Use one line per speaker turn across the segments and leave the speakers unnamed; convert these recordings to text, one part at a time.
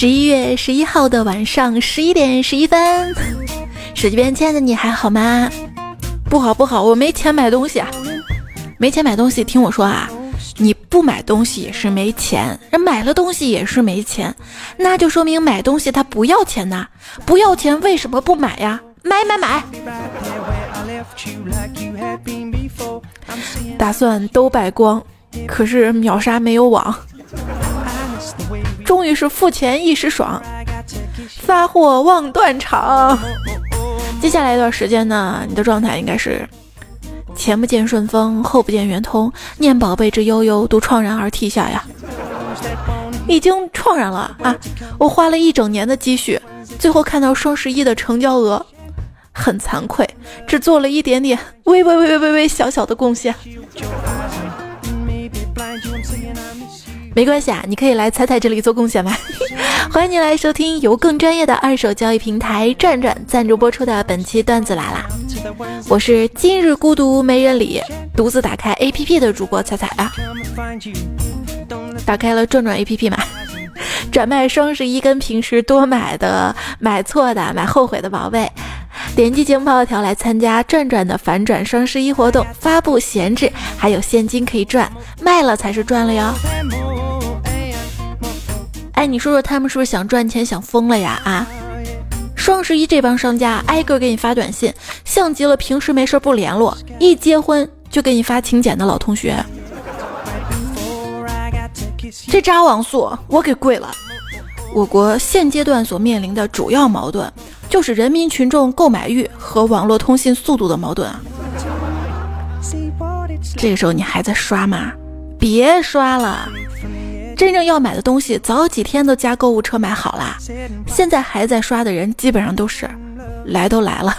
十一月十一号的晚上十一点十一分，手机边亲爱的你还好吗？不好不好，我没钱买东西啊，没钱买东西。听我说啊，你不买东西也是没钱，人买了东西也是没钱，那就说明买东西他不要钱呐，不要钱为什么不买呀？买买买！打算都败光，可是秒杀没有网。终于是付钱一时爽，发货忘断肠。接下来一段时间呢，你的状态应该是前不见顺丰，后不见圆通，念宝贝之悠悠，独怆然而涕下呀。已经怆然了啊！我花了一整年的积蓄，最后看到双十一的成交额，很惭愧，只做了一点点微微微微微微小小的贡献。没关系啊，你可以来彩彩这里做贡献吧。欢迎你来收听由更专业的二手交易平台转转赞助播出的本期段子来啦！我是今日孤独没人理，独自打开 APP 的主播彩彩啊。打开了转转 APP 嘛，转卖双十一跟平时多买的、买错的、买后悔的宝贝。点击节目报条来参加转转的反转双十一活动，发布闲置，还有现金可以赚，卖了才是赚了哟。哎，你说说他们是不是想赚钱想疯了呀？啊，双十一这帮商家挨个给你发短信，像极了平时没事不联络，一结婚就给你发请柬的老同学。这扎网速我给跪了。我国现阶段所面临的主要矛盾，就是人民群众购买欲和网络通信速度的矛盾啊。这个时候你还在刷吗？别刷了。真正要买的东西，早几天都加购物车买好啦。现在还在刷的人，基本上都是来都来了。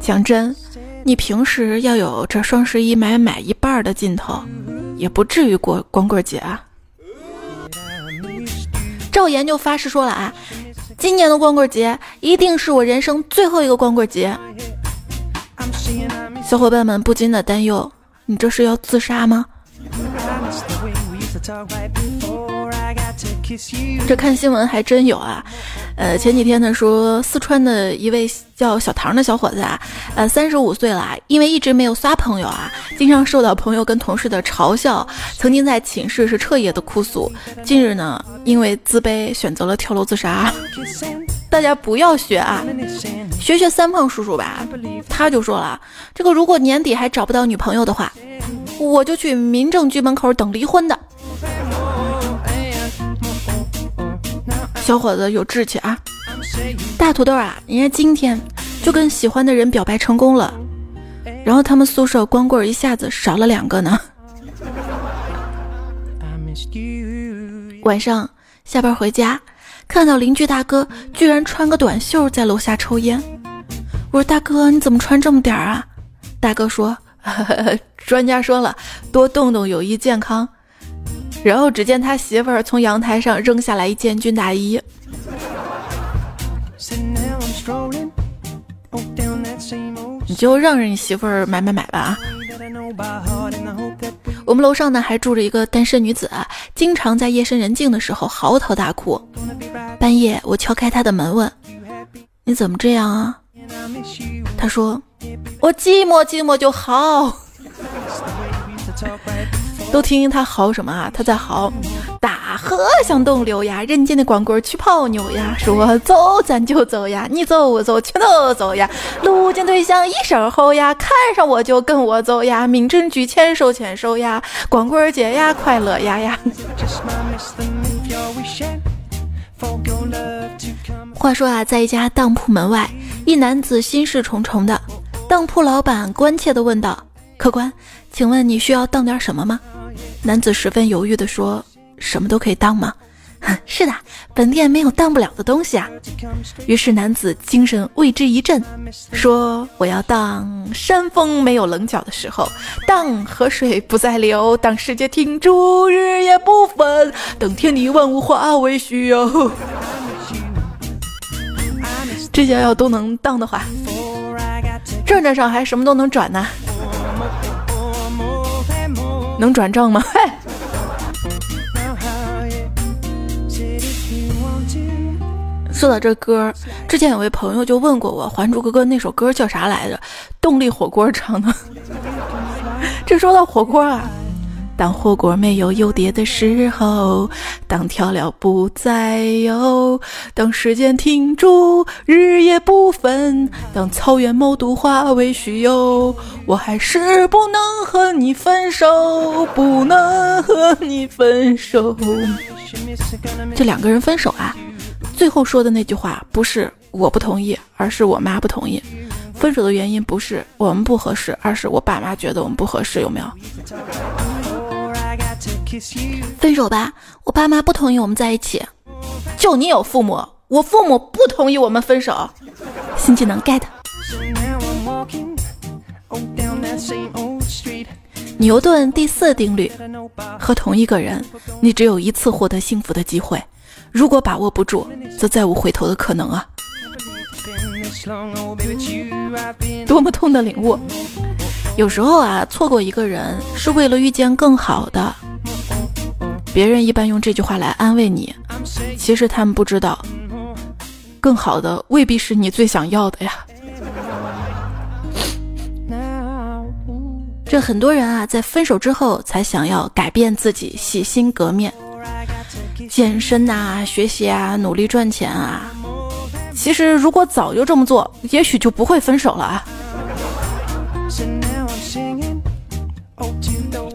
讲真，你平时要有这双十一买买一半的劲头，也不至于过光棍节啊。赵岩就发誓说了啊，今年的光棍节一定是我人生最后一个光棍节。小伙伴们不禁的担忧。你这是要自杀吗？这看新闻还真有啊，呃，前几天呢说四川的一位叫小唐的小伙子啊，呃，三十五岁了，因为一直没有刷朋友啊，经常受到朋友跟同事的嘲笑，曾经在寝室是彻夜的哭诉，近日呢因为自卑选择了跳楼自杀。大家不要学啊，学学三胖叔叔吧。他就说了，这个如果年底还找不到女朋友的话，我就去民政局门口等离婚的。小伙子有志气啊，大土豆啊，人家今天就跟喜欢的人表白成功了，然后他们宿舍光棍一下子少了两个呢。晚上下班回家。看到邻居大哥居然穿个短袖在楼下抽烟，我说大哥你怎么穿这么点儿啊？大哥说呵呵，专家说了，多动动有益健康。然后只见他媳妇儿从阳台上扔下来一件军大衣。你就让人媳妇儿买买买吧啊！我们楼上呢还住着一个单身女子啊，经常在夜深人静的时候嚎啕大哭。半夜我敲开她的门问：“你怎么这样啊？”她说：“我寂寞寂寞就好。”都听听她嚎什么啊？她在嚎：河向东流呀，人间的光棍去泡妞呀。说走咱就走呀，你走我走全都走呀。路见对象一声吼呀，看上我就跟我走呀。民政局牵手牵手呀，光棍节呀快乐呀呀。话说啊，在一家当铺门外，一男子心事重重的。当铺老板关切的问道：“客官，请问你需要当点什么吗？”男子十分犹豫地说：“什么都可以当吗？”“ 是的，本店没有当不了的东西啊。”于是男子精神为之一振，说：“我要当山峰没有棱角的时候，当河水不再流，当世界停住，日夜不分，等天地万物化为虚有。”这些要都能当的话，转转上还什么都能转呢。能转账吗？嘿 说到这歌，之前有位朋友就问过我，《还珠格格》那首歌叫啥来着？动力火锅唱的。这说到火锅啊。当火锅没有油碟的时候，当调料不再有，当时间停住，日夜不分，当草原某度化为虚有，我还是不能和你分手，不能和你分手。这两个人分手啊，最后说的那句话不是我不同意，而是我妈不同意。分手的原因不是我们不合适，而是我爸妈觉得我们不合适，有没有？分手吧，我爸妈不同意我们在一起。就你有父母，我父母不同意我们分手。新技能 get。牛顿第四定律：和同一个人，你只有一次获得幸福的机会。如果把握不住，则再无回头的可能啊！多么痛的领悟！有时候啊，错过一个人是为了遇见更好的。别人一般用这句话来安慰你，其实他们不知道，更好的未必是你最想要的呀。这很多人啊，在分手之后才想要改变自己，洗心革面，健身啊，学习啊，努力赚钱啊。其实如果早就这么做，也许就不会分手了啊。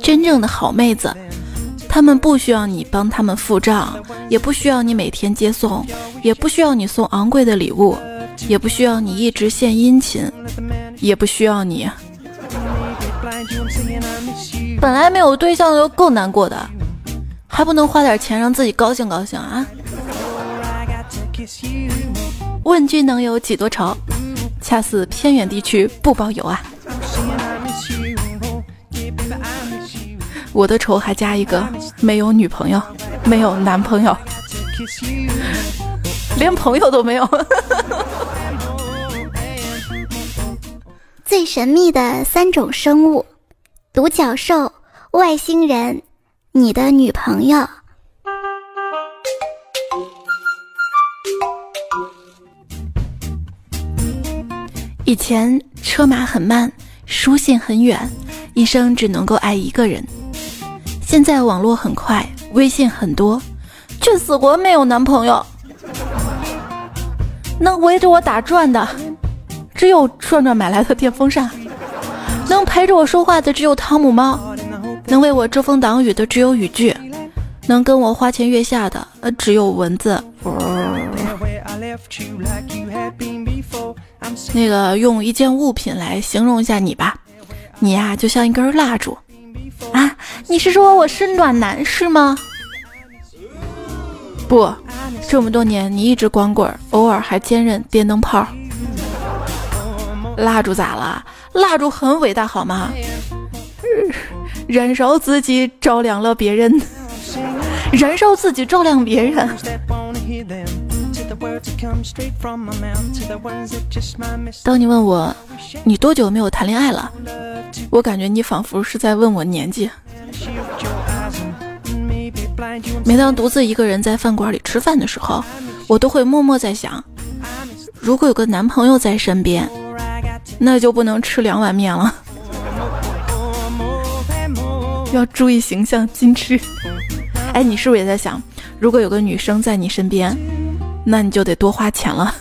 真正的好妹子。他们不需要你帮他们付账，也不需要你每天接送，也不需要你送昂贵的礼物，也不需要你一直献殷勤，也不需要你。本来没有对象就够难过的，还不能花点钱让自己高兴高兴啊？问君能有几多愁？恰似偏远地区不包邮啊。我的愁还加一个没有女朋友，没有男朋友，连朋友都没有。
最神秘的三种生物：独角兽、外星人、你的女朋友。
以前车马很慢，书信很远，一生只能够爱一个人。现在网络很快，微信很多，却死活没有男朋友。能围着我打转的，只有转转买来的电风扇；能陪着我说话的，只有汤姆猫；能为我遮风挡雨的，只有雨具；能跟我花前月下的，呃，只有蚊子。那个，用一件物品来形容一下你吧，你呀，就像一根蜡烛。啊，你是说我是暖男是吗？不，这么多年你一直光棍，偶尔还兼任电灯泡。蜡烛咋了？蜡烛很伟大好吗？燃烧自己照亮了别人，燃烧自己照亮别人。当你问我你多久没有谈恋爱了，我感觉你仿佛是在问我年纪。每当独自一个人在饭馆里吃饭的时候，我都会默默在想，如果有个男朋友在身边，那就不能吃两碗面了，要注意形象，矜持。哎，你是不是也在想，如果有个女生在你身边？那你就得多花钱了。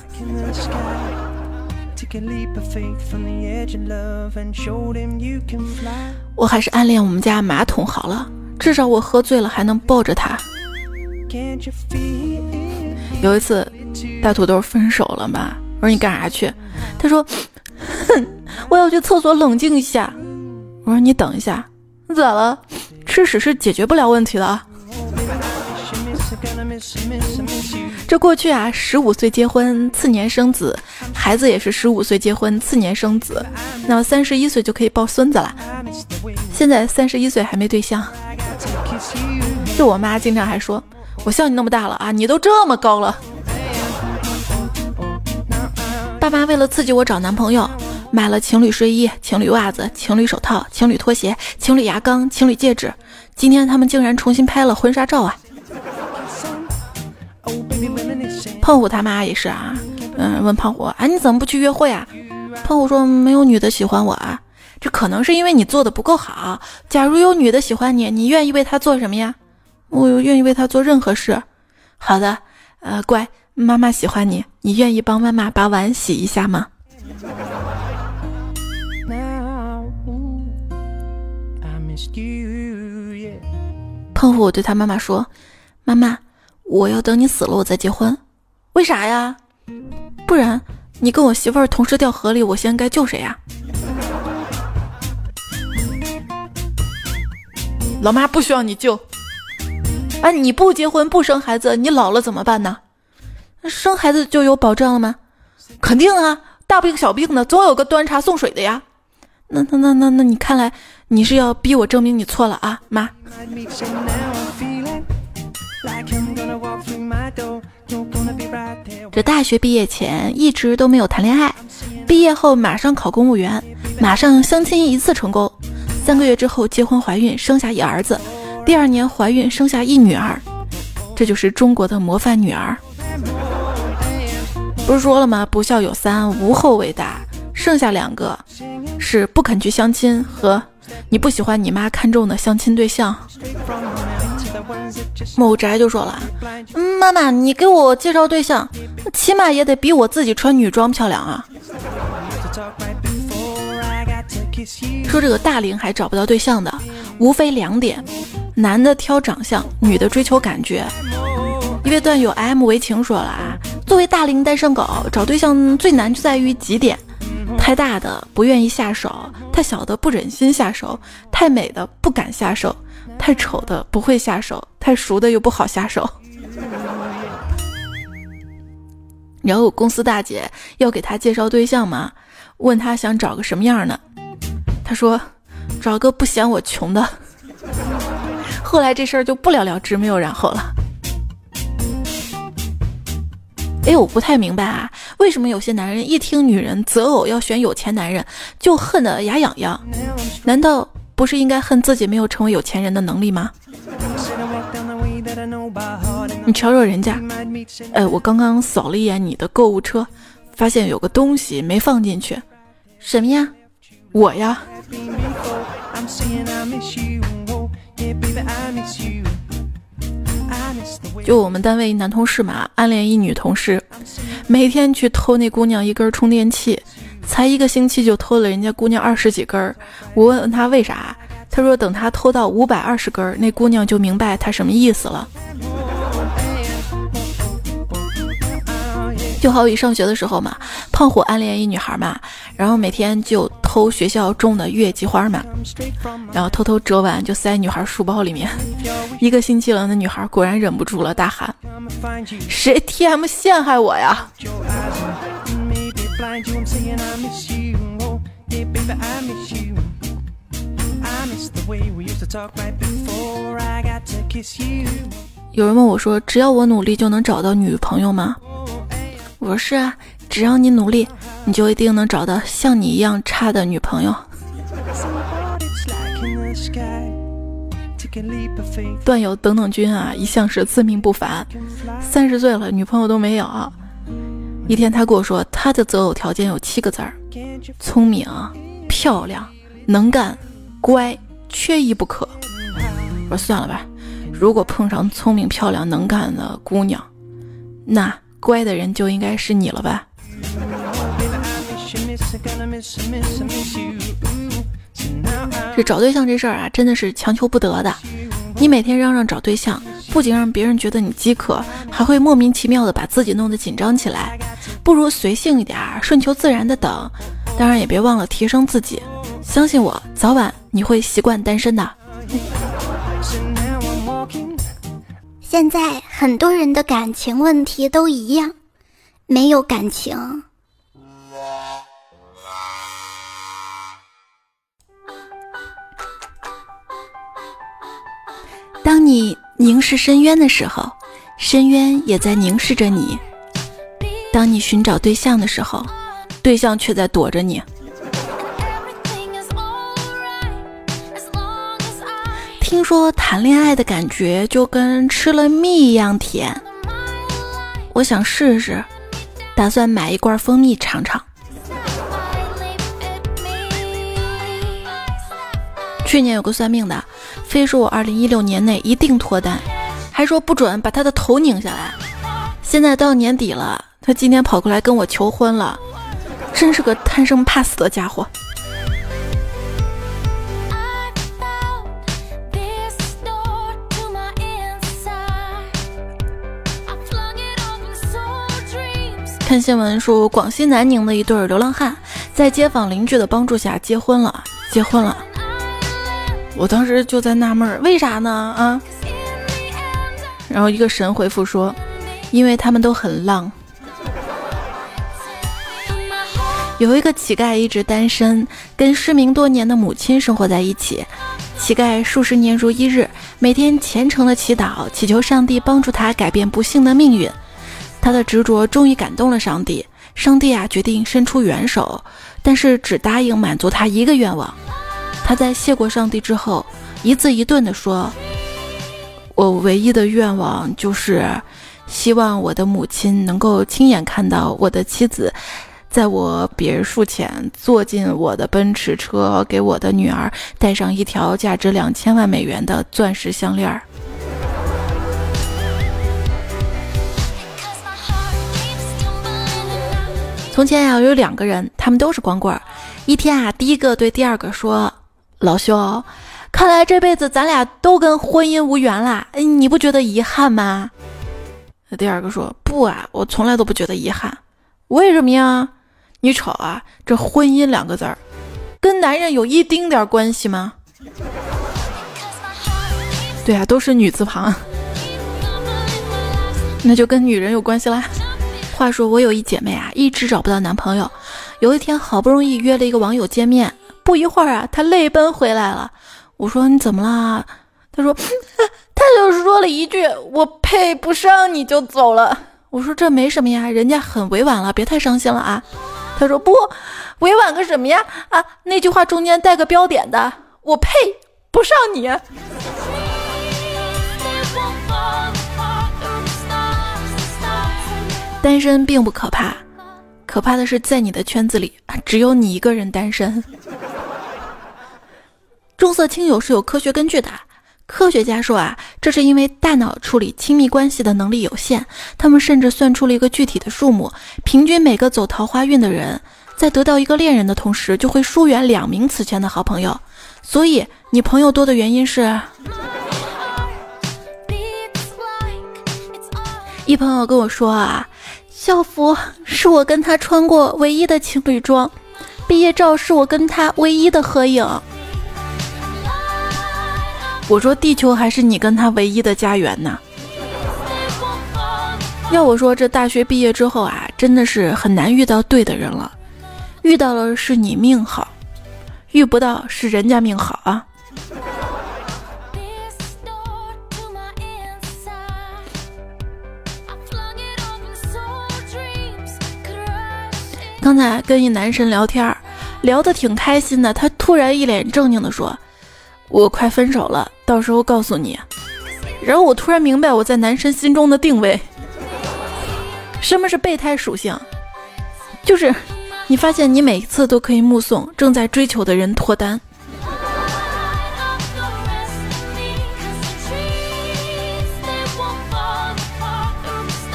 我还是暗恋我们家马桶好了，至少我喝醉了还能抱着它。有一次，大土豆分手了嘛，我说你干啥去？他说，哼，我要去厕所冷静一下。我说你等一下，咋了？吃屎是解决不了问题的啊。这过去啊，十五岁结婚，次年生子，孩子也是十五岁结婚，次年生子，那么三十一岁就可以抱孙子了。现在三十一岁还没对象，就我妈经常还说，我像你那么大了啊，你都这么高了。爸妈为了刺激我找男朋友，买了情侣睡衣、情侣袜子、情侣手套、情侣拖鞋、情侣牙缸、情侣戒指。今天他们竟然重新拍了婚纱照啊！胖虎他妈也是啊，嗯，问胖虎啊，你怎么不去约会啊？胖虎说没有女的喜欢我啊，这可能是因为你做的不够好。假如有女的喜欢你，你愿意为她做什么呀？我愿意为她做任何事。好的，呃，乖，妈妈喜欢你，你愿意帮妈妈把碗洗一下吗？胖虎我对他妈妈说：“妈妈，我要等你死了我再结婚，为啥呀？不然你跟我媳妇儿同时掉河里，我先该救谁呀？”老妈不需要你救。哎，你不结婚不生孩子，你老了怎么办呢？生孩子就有保障了吗？肯定啊，大病小病的总有个端茶送水的呀。那那那那那，你看来你是要逼我证明你错了啊，妈。这大学毕业前一直都没有谈恋爱，毕业后马上考公务员，马上相亲一次成功，三个月之后结婚怀孕生下一儿子，第二年怀孕生下一女儿，这就是中国的模范女儿。不是说了吗？不孝有三，无后为大，剩下两个是不肯去相亲和你不喜欢你妈看中的相亲对象。某宅就说了：“，妈妈，你给我介绍对象，起码也得比我自己穿女装漂亮啊。”说这个大龄还找不到对象的，无非两点：男的挑长相，女的追求感觉。一位段友 M 为情说了啊，作为大龄单身狗，找对象最难就在于几点：太大的不愿意下手，太小的不忍心下手，太美的不敢下手。太丑的不会下手，太熟的又不好下手。然后公司大姐要给他介绍对象嘛，问他想找个什么样的，他说找个不嫌我穷的。后来这事儿就不了了之，没有然后了。哎，我不太明白啊，为什么有些男人一听女人择偶要选有钱男人，就恨得牙痒痒？难道？不是应该恨自己没有成为有钱人的能力吗？你瞧瞅人家，哎，我刚刚扫了一眼你的购物车，发现有个东西没放进去，什么呀？我呀。就我们单位一男同事嘛，暗恋一女同事，每天去偷那姑娘一根充电器。才一个星期就偷了人家姑娘二十几根儿，我问问他为啥，他说等他偷到五百二十根儿，那姑娘就明白他什么意思了。就好比上学的时候嘛，胖虎暗恋一女孩嘛，然后每天就偷学校种的月季花嘛，然后偷偷折完就塞女孩书包里面。一个星期了，那女孩果然忍不住了，大喊：“谁 T M 陷害我呀？”有人问我说：“只要我努力就能找到女朋友吗？”我说：“是啊，只要你努力，你就一定能找到像你一样差的女朋友。”段友等等君啊，一向是自命不凡，三十岁了，女朋友都没有。一天，他跟我说，他的择偶条件有七个字儿：聪明、漂亮、能干、乖，缺一不可。我说算了吧，如果碰上聪明、漂亮、能干的姑娘，那乖的人就应该是你了吧？这找对象这事儿啊，真的是强求不得的。你每天嚷嚷找对象，不仅让别人觉得你饥渴，还会莫名其妙的把自己弄得紧张起来。不如随性一点，顺求自然的等。当然也别忘了提升自己，相信我，早晚你会习惯单身的。
现在很多人的感情问题都一样，没有感情。
当你凝视深渊的时候，深渊也在凝视着你。当你寻找对象的时候，对象却在躲着你。听说谈恋爱的感觉就跟吃了蜜一样甜，我想试试，打算买一罐蜂蜜尝尝。去年有个算命的，非说我二零一六年内一定脱单，还说不准把他的头拧下来。现在到年底了，他今天跑过来跟我求婚了，真是个贪生怕死的家伙。看新闻说，广西南宁的一对流浪汉在街坊邻居的帮助下结婚了，结婚了。我当时就在纳闷，为啥呢？啊！然后一个神回复说，因为他们都很浪。有一个乞丐一直单身，跟失明多年的母亲生活在一起。乞丐数十年如一日，每天虔诚的祈祷，祈求上帝帮助他改变不幸的命运。他的执着终于感动了上帝，上帝啊，决定伸出援手，但是只答应满足他一个愿望。他在谢过上帝之后，一字一顿地说：“我唯一的愿望就是，希望我的母亲能够亲眼看到我的妻子，在我别墅前坐进我的奔驰车，给我的女儿戴上一条价值两千万美元的钻石项链。”从前呀，有两个人，他们都是光棍儿。一天啊，第一个对第二个说。老兄，看来这辈子咱俩都跟婚姻无缘啦，哎，你不觉得遗憾吗？那第二个说不啊，我从来都不觉得遗憾。为什么呀？你瞅啊，这婚姻两个字儿，跟男人有一丁点关系吗？对啊，都是女字旁，那就跟女人有关系啦。话说我有一姐妹啊，一直找不到男朋友，有一天好不容易约了一个网友见面。不一会儿啊，她泪奔回来了。我说你怎么了？她说 她就说了一句我配不上你就走了。我说这没什么呀，人家很委婉了，别太伤心了啊。她说不委婉个什么呀？啊，那句话中间带个标点的，我配不上你。单身并不可怕。可怕的是，在你的圈子里只有你一个人单身。重色轻友是有科学根据的。科学家说啊，这是因为大脑处理亲密关系的能力有限。他们甚至算出了一个具体的数目：平均每个走桃花运的人，在得到一个恋人的同时，就会疏远两名此前的好朋友。所以，你朋友多的原因是。一朋友跟我说啊。校服是我跟他穿过唯一的情侣装，毕业照是我跟他唯一的合影。我说地球还是你跟他唯一的家园呢。要我说，这大学毕业之后啊，真的是很难遇到对的人了。遇到了是你命好，遇不到是人家命好啊。刚才跟一男神聊天，聊得挺开心的。他突然一脸正经的说：“我快分手了，到时候告诉你。”然后我突然明白我在男神心中的定位。什么是备胎属性？就是你发现你每一次都可以目送正在追求的人脱单。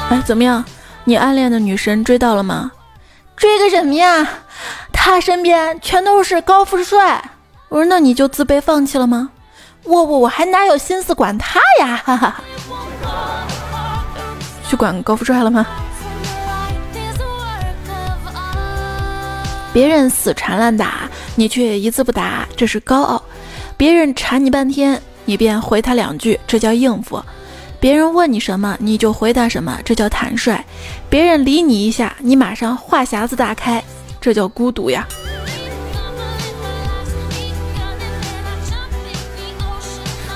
哎，怎么样？你暗恋的女神追到了吗？追个什么呀？他身边全都是高富帅。我说那你就自卑放弃了吗？我我我还哪有心思管他呀？哈哈。去管高富帅了吗？别人死缠烂打，你却一字不答，这是高傲；别人缠你半天，你便回他两句，这叫应付。别人问你什么，你就回答什么，这叫坦率；别人理你一下，你马上话匣子大开，这叫孤独呀。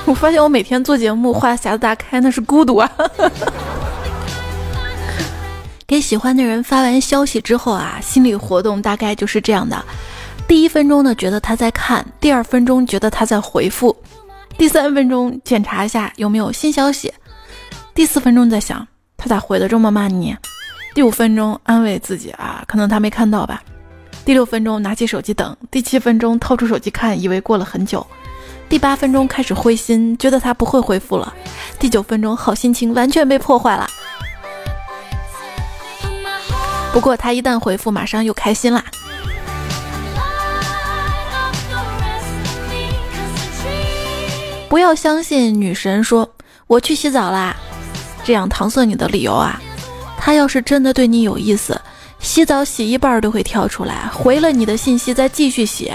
我发现我每天做节目话匣子大开，那是孤独啊。给喜欢的人发完消息之后啊，心理活动大概就是这样的：第一分钟呢，觉得他在看；第二分钟觉得他在回复；第三分钟检查一下有没有新消息。第四分钟在想他咋回的这么慢呢？第五分钟安慰自己啊，可能他没看到吧。第六分钟拿起手机等，第七分钟掏出手机看，以为过了很久。第八分钟开始灰心，觉得他不会回复了。第九分钟好心情完全被破坏了。不过他一旦回复，马上又开心啦。不要相信女神说我去洗澡啦，这样搪塞你的理由啊。他要是真的对你有意思，洗澡洗一半都会跳出来回了你的信息，再继续洗。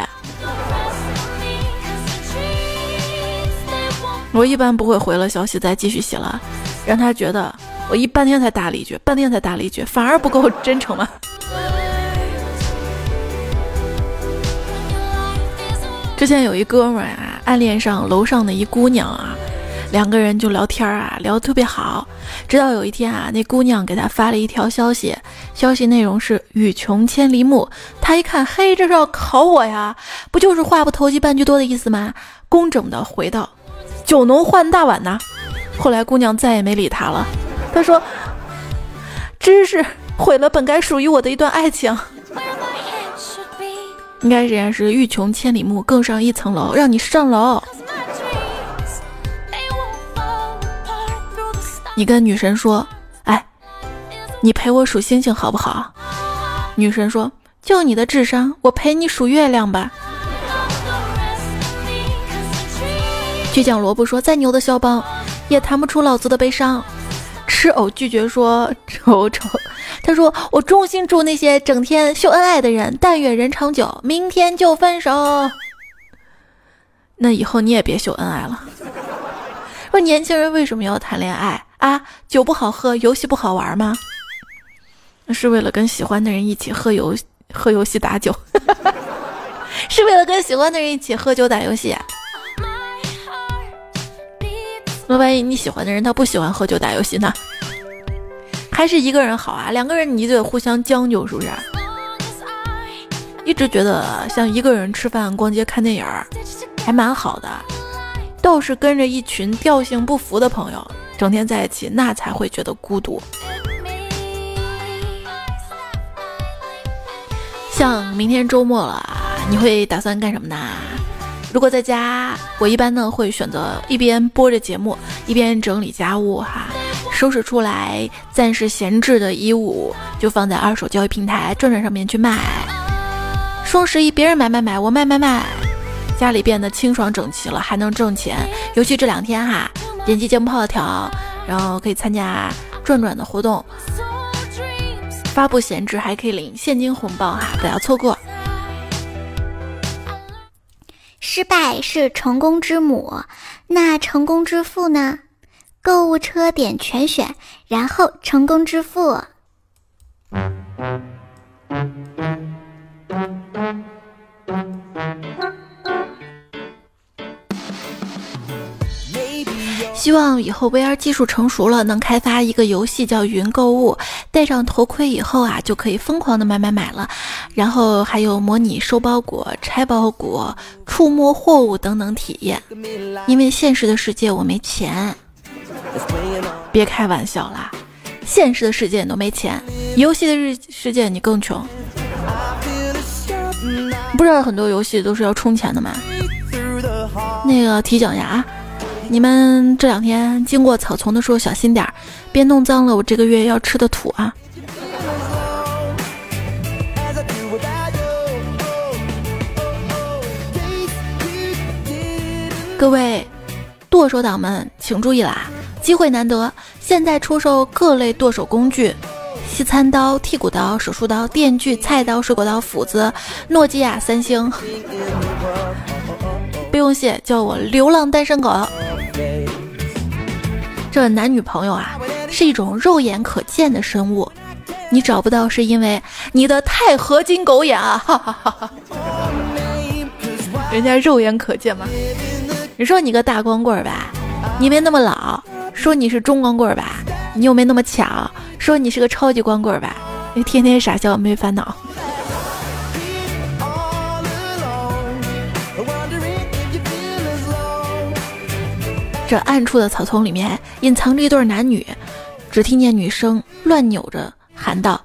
我一般不会回了消息再继续洗了，让他觉得我一半天才搭了一句，半天才搭了一句，反而不够真诚吗？之前有一哥们儿啊，暗恋上楼上的一姑娘啊，两个人就聊天啊，聊得特别好。直到有一天啊，那姑娘给他发了一条消息，消息内容是“欲穷千里目”。他一看，嘿，这是要考我呀？不就是话不投机半句多的意思吗？工整的回道。酒浓换大碗呐，后来姑娘再也没理他了。他说：“知识毁了本该属于我的一段爱情。”应该仍然是欲穷千里目，更上一层楼，让你上楼。你跟女神说：“哎，你陪我数星星好不好？”女神说：“就你的智商，我陪你数月亮吧。”倔强萝卜说：“再牛的肖邦，也弹不出老子的悲伤。”吃藕拒绝说：“丑丑。”他说：“我衷心祝那些整天秀恩爱的人，但愿人长久，明天就分手。”那以后你也别秀恩爱了。说年轻人为什么要谈恋爱啊？酒不好喝，游戏不好玩吗？是为了跟喜欢的人一起喝游喝游戏打酒，是为了跟喜欢的人一起喝酒打游戏。那万一你喜欢的人他不喜欢喝酒打游戏呢？还是一个人好啊？两个人你得互相将就，是不是？一直觉得像一个人吃饭、逛街、看电影还蛮好的，倒是跟着一群调性不符的朋友整天在一起，那才会觉得孤独。像明天周末了，你会打算干什么呢？如果在家，我一般呢会选择一边播着节目，一边整理家务哈，收拾出来暂时闲置的衣物就放在二手交易平台转转上面去卖。双十一别人买买买，我卖卖卖，家里变得清爽整齐了，还能挣钱。尤其这两天哈，点击节目泡条，然后可以参加转转的活动，发布闲置还可以领现金红包哈，不要错过。
失败是成功之母，那成功之父呢？购物车点全选，然后成功致富。
希望以后 VR 技术成熟了，能开发一个游戏叫云购物，戴上头盔以后啊，就可以疯狂的买买买了。然后还有模拟收包裹、拆包裹、触摸货物等等体验。因为现实的世界我没钱，别开玩笑啦，现实的世界你都没钱，游戏的日世界你更穷。不知道很多游戏都是要充钱的吗？那个提醒一下啊。你们这两天经过草丛的时候小心点儿，别弄脏了我这个月要吃的土啊！各位剁手党们，请注意啦，机会难得，现在出售各类剁手工具：西餐刀、剔骨刀、手术刀、电锯、菜刀、水果刀、斧子，诺基亚、三星。不用谢，叫我流浪单身狗。这男女朋友啊，是一种肉眼可见的生物，你找不到是因为你的钛合金狗眼啊！哈哈哈哈人家肉眼可见吗？你说你个大光棍吧，你没那么老；说你是中光棍吧，你又没那么巧；说你是个超级光棍吧，你天天傻笑没烦恼。这暗处的草丛里面隐藏着一对男女，只听见女生乱扭着喊道：“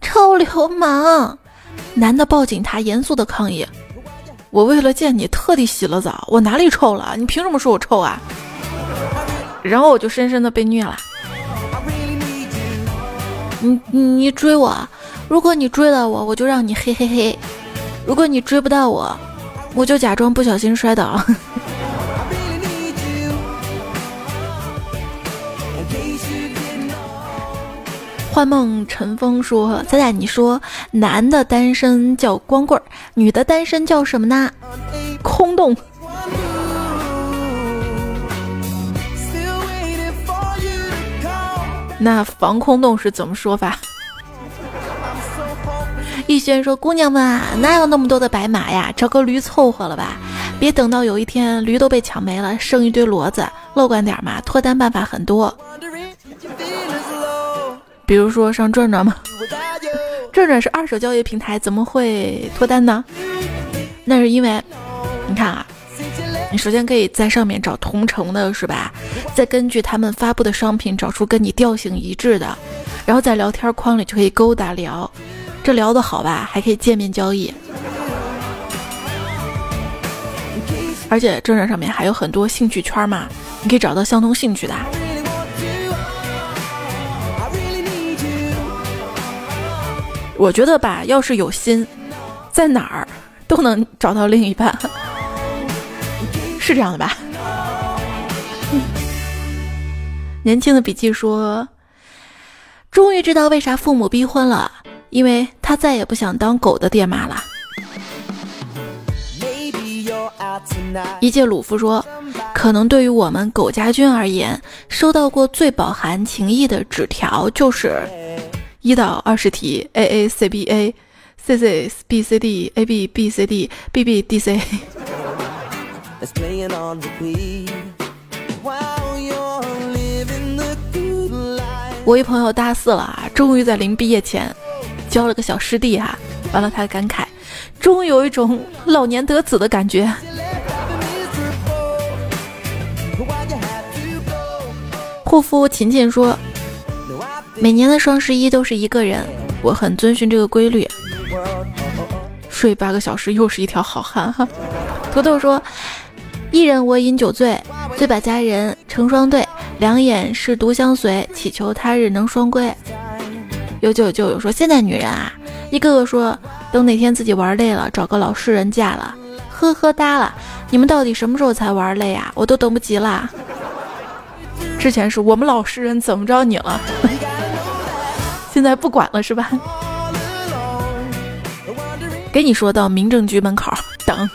臭流氓！”男的抱紧她，严肃的抗议：“我为了见你特地洗了澡，我哪里臭了？你凭什么说我臭啊？”然后我就深深的被虐了。你你追我，如果你追了我，我就让你嘿嘿嘿；如果你追不到我，我就假装不小心摔倒。幻梦尘风说：“仔仔，你说男的单身叫光棍儿，女的单身叫什么呢？空洞。那防空洞是怎么说法？”逸轩说：“姑娘们啊，哪有那么多的白马呀？找个驴凑合了吧，别等到有一天驴都被抢没了，剩一堆骡子。乐观点嘛，脱单办法很多。”比如说上转转吗？转转是二手交易平台，怎么会脱单呢？那是因为，你看啊，你首先可以在上面找同城的，是吧？再根据他们发布的商品找出跟你调性一致的，然后在聊天框里就可以勾搭聊，这聊得好吧，还可以见面交易。而且转转上面还有很多兴趣圈嘛，你可以找到相同兴趣的。我觉得吧，要是有心，在哪儿都能找到另一半，是这样的吧？年轻的笔记说，终于知道为啥父母逼婚了，因为他再也不想当狗的爹妈了。一介鲁夫说，可能对于我们狗家军而言，收到过最饱含情意的纸条就是。一到二十题，A A C B A C C B C D A B B C D B B D C。我一朋友大四了啊，终于在临毕业前交了个小师弟哈，完了他感慨，终于有一种老年得子的感觉。护肤琴琴说。每年的双十一都是一个人，我很遵循这个规律，睡八个小时又是一条好汉哈。土豆说：“一人我饮酒醉，醉把佳人成双对，两眼是独相随，祈求他日能双归。”有酒就有说：“现在女人啊，一个个说等哪天自己玩累了，找个老实人嫁了。”呵呵哒了，你们到底什么时候才玩累啊？我都等不及啦。之前是我们老实人怎么着你了？现在不管了是吧？给你说到民政局门口等，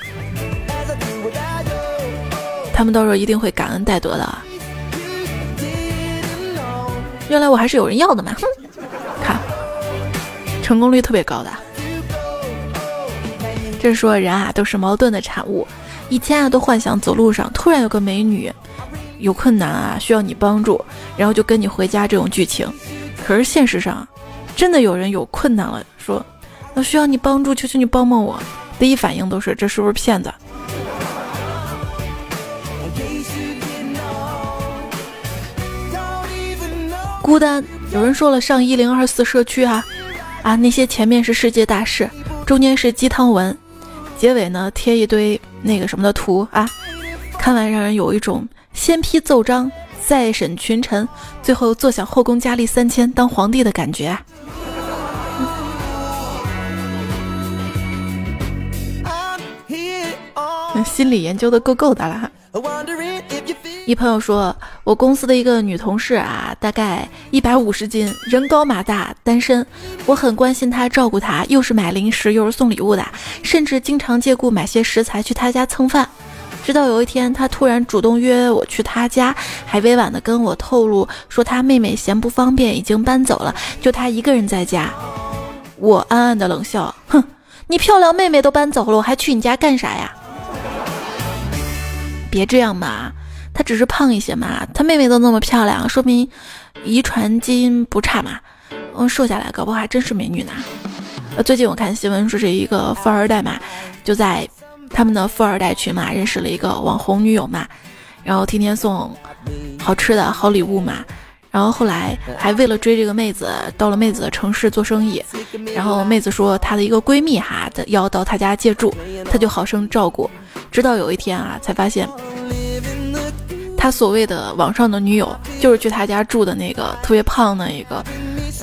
他们到时候一定会感恩戴德的。原来我还是有人要的嘛！哼，看，成功率特别高的。这说人啊都是矛盾的产物，以前啊都幻想走路上突然有个美女有困难啊需要你帮助，然后就跟你回家这种剧情。可是现实上，真的有人有困难了，说我需要你帮助，求求你帮帮我。第一反应都是这是不是骗子？孤单，有人说了上一零二四社区啊啊，那些前面是世界大事，中间是鸡汤文，结尾呢贴一堆那个什么的图啊，看完让人有一种先批奏章。再审群臣，最后坐享后宫佳丽三千，当皇帝的感觉。心理研究的够够的了。一朋友说，我公司的一个女同事啊，大概一百五十斤，人高马大，单身。我很关心她，照顾她，又是买零食，又是送礼物的，甚至经常借故买些食材去她家蹭饭。直到有一天，他突然主动约我去他家，还委婉的跟我透露说他妹妹嫌不方便，已经搬走了，就他一个人在家。我暗暗的冷笑，哼，你漂亮妹妹都搬走了，我还去你家干啥呀？别这样嘛，她只是胖一些嘛，她妹妹都那么漂亮，说明遗传基因不差嘛。嗯，瘦下来搞不好还真是美女呢。呃，最近我看新闻说是一个富二代嘛，就在。他们的富二代群嘛，认识了一个网红女友嘛，然后天天送好吃的好礼物嘛，然后后来还为了追这个妹子，到了妹子的城市做生意。然后妹子说她的一个闺蜜哈要到她家借住，她就好生照顾。直到有一天啊，才发现他所谓的网上的女友就是去他家住的那个特别胖的一个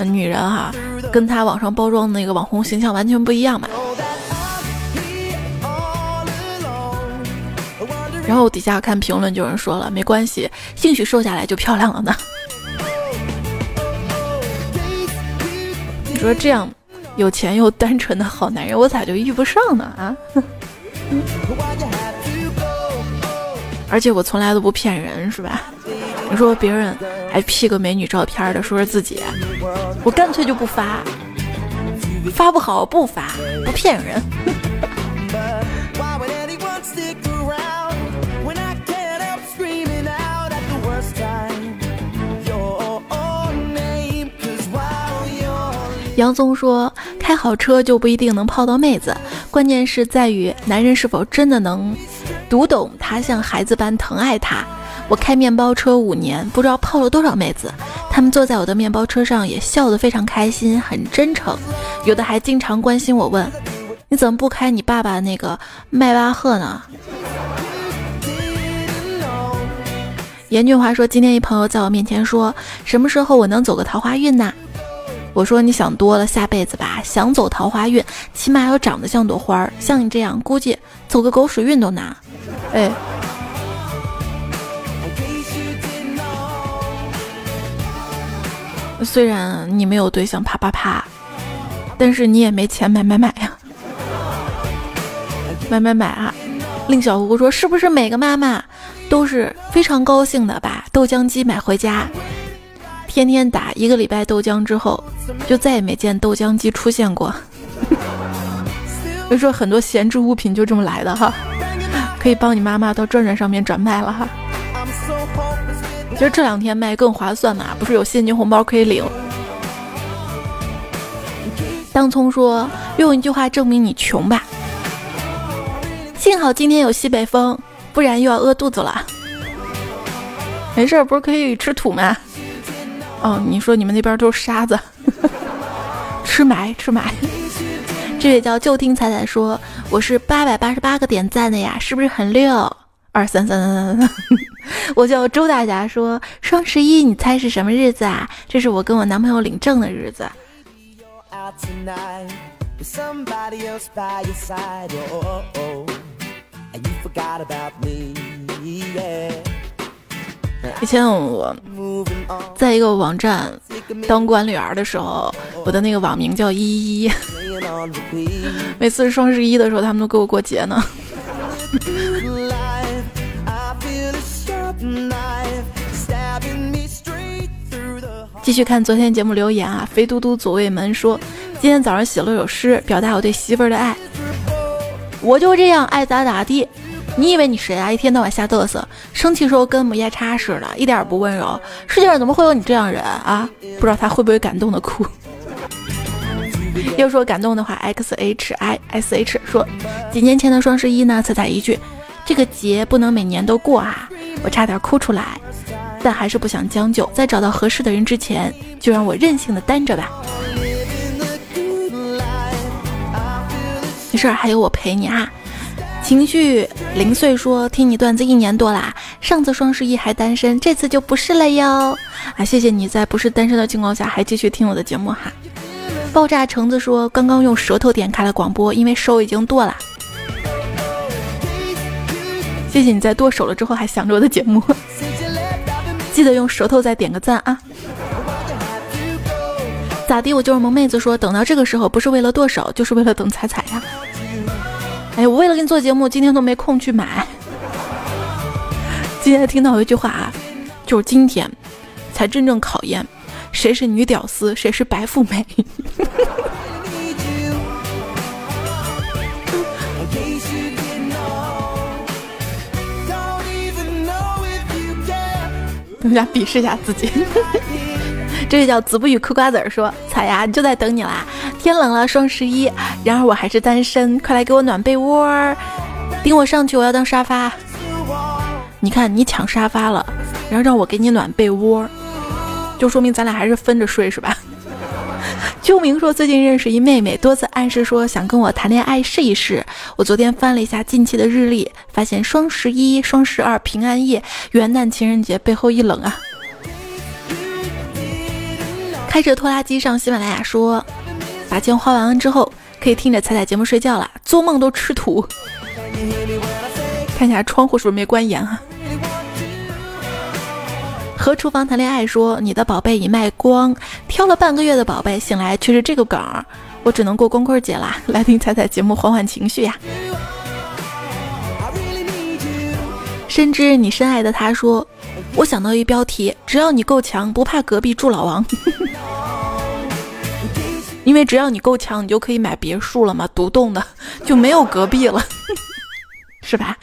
女人哈，跟他网上包装的那个网红形象完全不一样嘛。然后底下看评论就有人说了，没关系，兴许瘦下来就漂亮了呢。你说这样有钱又单纯的好男人，我咋就遇不上呢？啊？而且我从来都不骗人，是吧？你说别人还 P 个美女照片的，说是自己，我干脆就不发，发不好不发，不骗人。杨宗说：“开好车就不一定能泡到妹子，关键是在于男人是否真的能读懂她，像孩子般疼爱她。我开面包车五年，不知道泡了多少妹子，他们坐在我的面包车上也笑得非常开心，很真诚，有的还经常关心我，问你怎么不开你爸爸那个迈巴赫呢？”严俊华说：“今天一朋友在我面前说，什么时候我能走个桃花运呢？”我说你想多了，下辈子吧。想走桃花运，起码要长得像朵花儿。像你这样，估计走个狗屎运都难。哎，虽然你没有对象，啪啪啪，但是你也没钱买买买呀，买买买啊！令小胡说，是不是每个妈妈都是非常高兴的把豆浆机买回家？天天打一个礼拜豆浆之后，就再也没见豆浆机出现过。所以说很多闲置物品就这么来的哈，可以帮你妈妈到转转上面转卖了哈。其实这两天卖更划算嘛，不是有现金红包可以领。当葱说用一句话证明你穷吧，幸好今天有西北风，不然又要饿肚子了。没事儿，不是可以吃土吗？哦，你说你们那边都是沙子，吃埋吃埋。这位叫就听彩彩说，我是八百八十八个点赞的呀，是不是很溜？二三三三三三。我叫周大侠说，双十一你猜是什么日子啊？这是我跟我男朋友领证的日子。以前我在一个网站当管理员的时候，我的那个网名叫依依。每次双十一的时候，他们都给我过节呢。继续看昨天节目留言啊，肥嘟嘟左卫门说，今天早上写了首诗，表达我对媳妇儿的爱。我就这样爱咋咋地。你以为你谁啊？一天到晚瞎嘚瑟，生气时候跟母夜叉似的，一点也不温柔。世界上怎么会有你这样人啊？不知道他会不会感动的哭。要说感动的话，X H I S H 说，几年前的双十一呢，彩彩一句，这个节不能每年都过啊，我差点哭出来，但还是不想将就，在找到合适的人之前，就让我任性的单着吧。没事，还有我陪你啊。情绪零碎说：“听你段子一年多啦，上次双十一还单身，这次就不是了哟。啊，谢谢你在不是单身的情况下还继续听我的节目哈。”爆炸橙子说：“刚刚用舌头点开了广播，因为手已经剁了。”谢谢你在剁手了之后还想着我的节目，记得用舌头再点个赞啊。咋地？我就是萌妹子说，等到这个时候不是为了剁手，就是为了等彩彩呀。哎，我为了给你做节目，今天都没空去买。今天听到一句话啊，就是今天才真正考验谁是女屌丝，谁是白富美。大家鄙视一下自己。这位叫子不语嗑瓜子儿说：“彩呀，就在等你啦！天冷了，双十一，然而我还是单身，快来给我暖被窝儿，顶我上去，我要当沙发。你看你抢沙发了，然后让我给你暖被窝儿，就说明咱俩还是分着睡是吧？秋明说最近认识一妹妹，多次暗示说想跟我谈恋爱试一试。我昨天翻了一下近期的日历，发现双十一、双十二、平安夜、元旦、情人节背后一冷啊。开着拖拉机上喜马拉雅说，把钱花完了之后可以听着彩彩节目睡觉了，做梦都吃土。看一下窗户是不是没关严啊？和厨房谈恋爱说你的宝贝已卖光，挑了半个月的宝贝醒来却是这个梗儿，我只能过光棍节啦，来听彩彩节目缓缓情绪呀。深知你深爱的他说，我想到一标题，只要你够强，不怕隔壁住老王，因为只要你够强，你就可以买别墅了嘛，独栋的就没有隔壁了。是吧？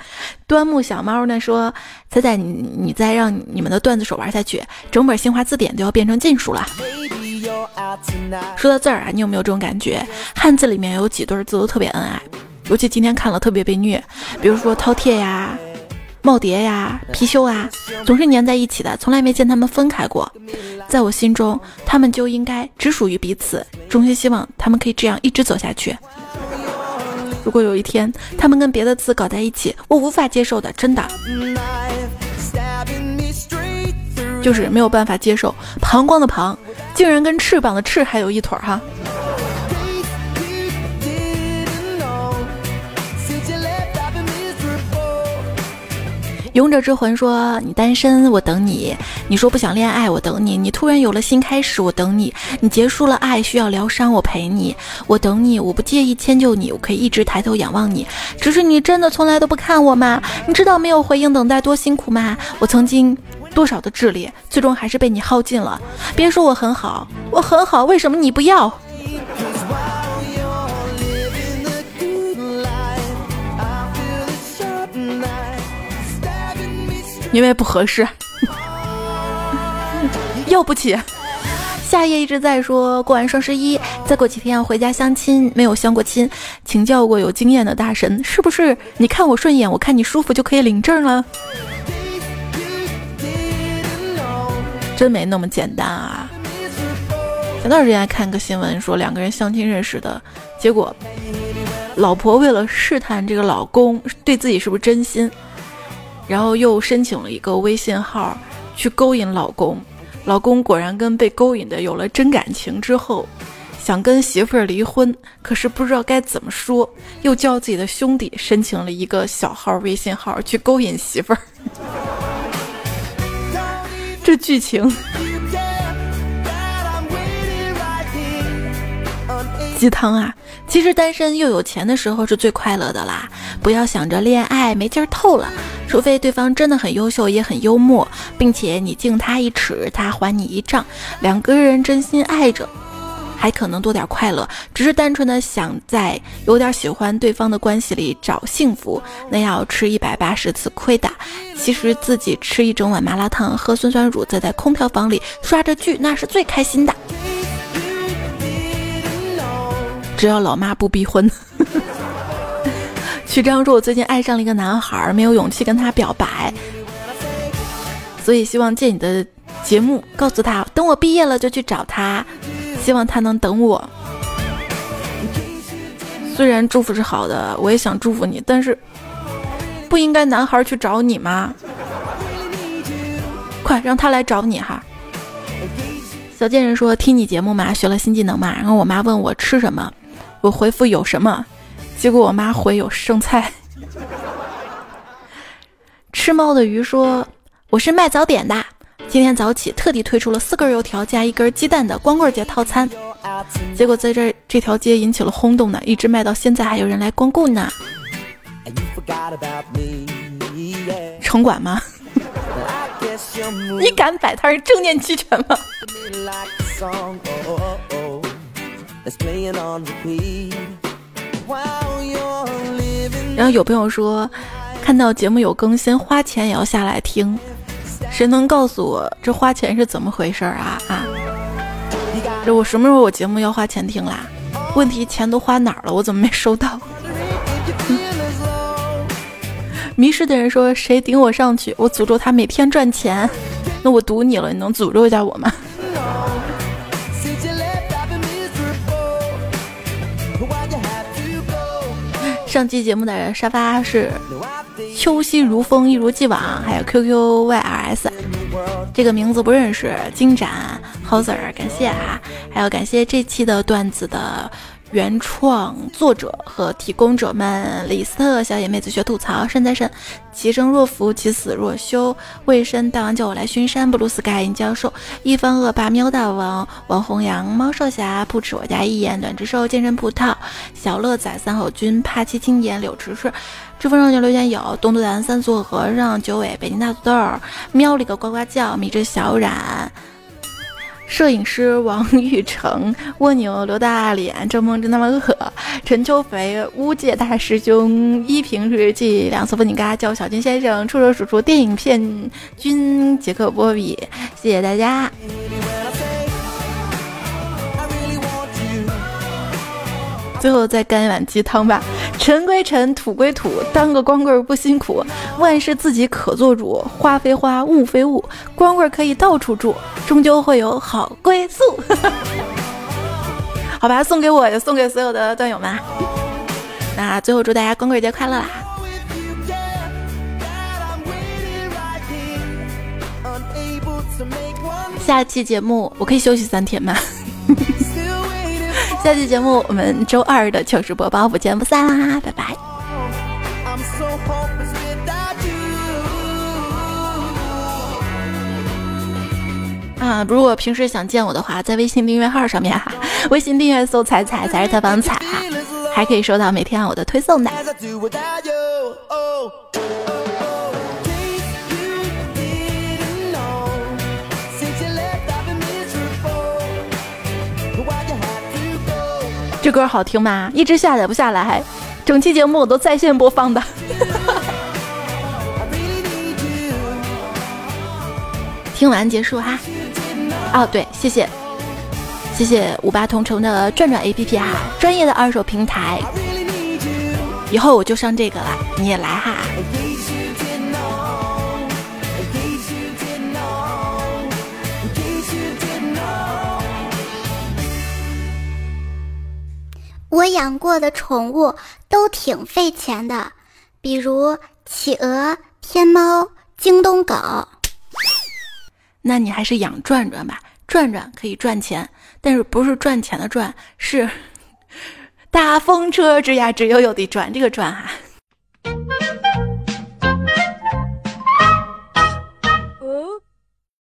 端木小猫呢说：“仔仔，你你再让你们的段子手玩下去，整本新华字典都要变成禁书了。”说到这儿啊，你有没有这种感觉？汉字里面有几对字都特别恩爱，尤其今天看了特别被虐。比如说饕餮呀、耄耋呀、貔貅啊，总是粘在一起的，从来没见他们分开过。在我心中，他们就应该只属于彼此。衷心希望他们可以这样一直走下去。如果有一天他们跟别的字搞在一起，我无法接受的，真的，就是没有办法接受。膀胱的膀，竟然跟翅膀的翅还有一腿儿哈。勇者之魂说：“你单身，我等你；你说不想恋爱，我等你；你突然有了新开始，我等你；你结束了爱，需要疗伤，我陪你。我等你，我不介意迁就你，我可以一直抬头仰望你。只是你真的从来都不看我吗？你知道没有回应等待多辛苦吗？我曾经多少的智力，最终还是被你耗尽了。别说我很好，我很好，为什么你不要？”因为不合适，要不起。夏夜一直在说，过完双十一，再过几天要回家相亲，没有相过亲，请教过有经验的大神，是不是？你看我顺眼，我看你舒服，就可以领证了？真没那么简单啊！前段时间还看个新闻，说两个人相亲认识的，结果老婆为了试探这个老公对自己是不是真心。然后又申请了一个微信号去勾引老公，老公果然跟被勾引的有了真感情之后，想跟媳妇儿离婚，可是不知道该怎么说，又叫自己的兄弟申请了一个小号微信号去勾引媳妇儿，这剧情。鸡汤啊！其实单身又有钱的时候是最快乐的啦！不要想着恋爱没劲儿透了，除非对方真的很优秀，也很幽默，并且你敬他一尺，他还你一丈，两个人真心爱着，还可能多点快乐。只是单纯的想在有点喜欢对方的关系里找幸福，那要吃一百八十次亏的。其实自己吃一整碗麻辣烫，喝酸酸乳，再在空调房里刷着剧，那是最开心的。只要老妈不逼婚。曲张说：“我最近爱上了一个男孩，没有勇气跟他表白，所以希望借你的节目告诉他，等我毕业了就去找他，希望他能等我。虽然祝福是好的，我也想祝福你，但是不应该男孩去找你吗？快让他来找你哈。”小贱人说：“听你节目嘛，学了新技能嘛。”然后我妈问我吃什么。我回复有什么，结果我妈回有剩菜。吃猫的鱼说：“我是卖早点的，今天早起特地推出了四根油条加一根鸡蛋的光棍节套餐，结果在这这条街引起了轰动呢，一直卖到现在还有人来光顾呢。城管吗？你敢摆摊正念齐全吗？”然后有朋友说，看到节目有更新，花钱也要下来听。谁能告诉我这花钱是怎么回事啊？啊！这我什么时候我节目要花钱听啦？问题钱都花哪儿了？我怎么没收到？迷失的人说：“谁顶我上去，我诅咒他每天赚钱。”那我赌你了，你能诅咒一下我吗？上期节目的沙发是秋夕如风，一如既往，还有 QQYRS 这个名字不认识，金盏 Hoser 感谢啊，还有感谢这期的段子的。原创作者和提供者们：李斯特、小野妹子学吐槽、山在肾、其生若福、其死若休、卫生大王叫我来巡山、布鲁斯盖因教授、一方恶霸、喵大王、王红阳、猫少侠、不吃我家一眼、短之兽、健身葡萄、小乐仔、三好君、帕奇青年、柳迟迟、知风少年刘建友、东都南三座和尚、九尾、北京大土豆、喵里个呱呱叫、迷之小冉。摄影师王玉成、蜗牛刘大脸、郑梦真那么恶、陈秋肥、巫界大师兄、一瓶日记、两次风景嘎叫小金先生、出手数出电影片君、杰克波比，谢谢大家。最后再干一碗鸡汤吧。尘归尘，土归土，当个光棍不辛苦。万事自己可做主，花非花，雾非雾。光棍可以到处住，终究会有好归宿。好吧，送给我，也送给所有的段友们。那最后祝大家光棍节快乐啦！下期节目我可以休息三天吗？下期节目我们周二的糗事播报不见不散啦，拜拜。啊，如果平时想见我的话，在微信订阅号上面哈，微信订阅搜“彩彩才是采访彩”，还可以收到每天我的推送的。这歌好听吗？一直下载不下来，整期节目我都在线播放的。听完结束哈。哦，对，谢谢，谢谢五八同城的转转 APP 哈，专业的二手平台。以后我就上这个了，你也来哈。
我养过的宠物都挺费钱的，比如企鹅、天猫、京东狗。
那你还是养转转吧，转转可以赚钱，但是不是赚钱的赚，是 大风车吱呀，吱悠悠的转这个转哈。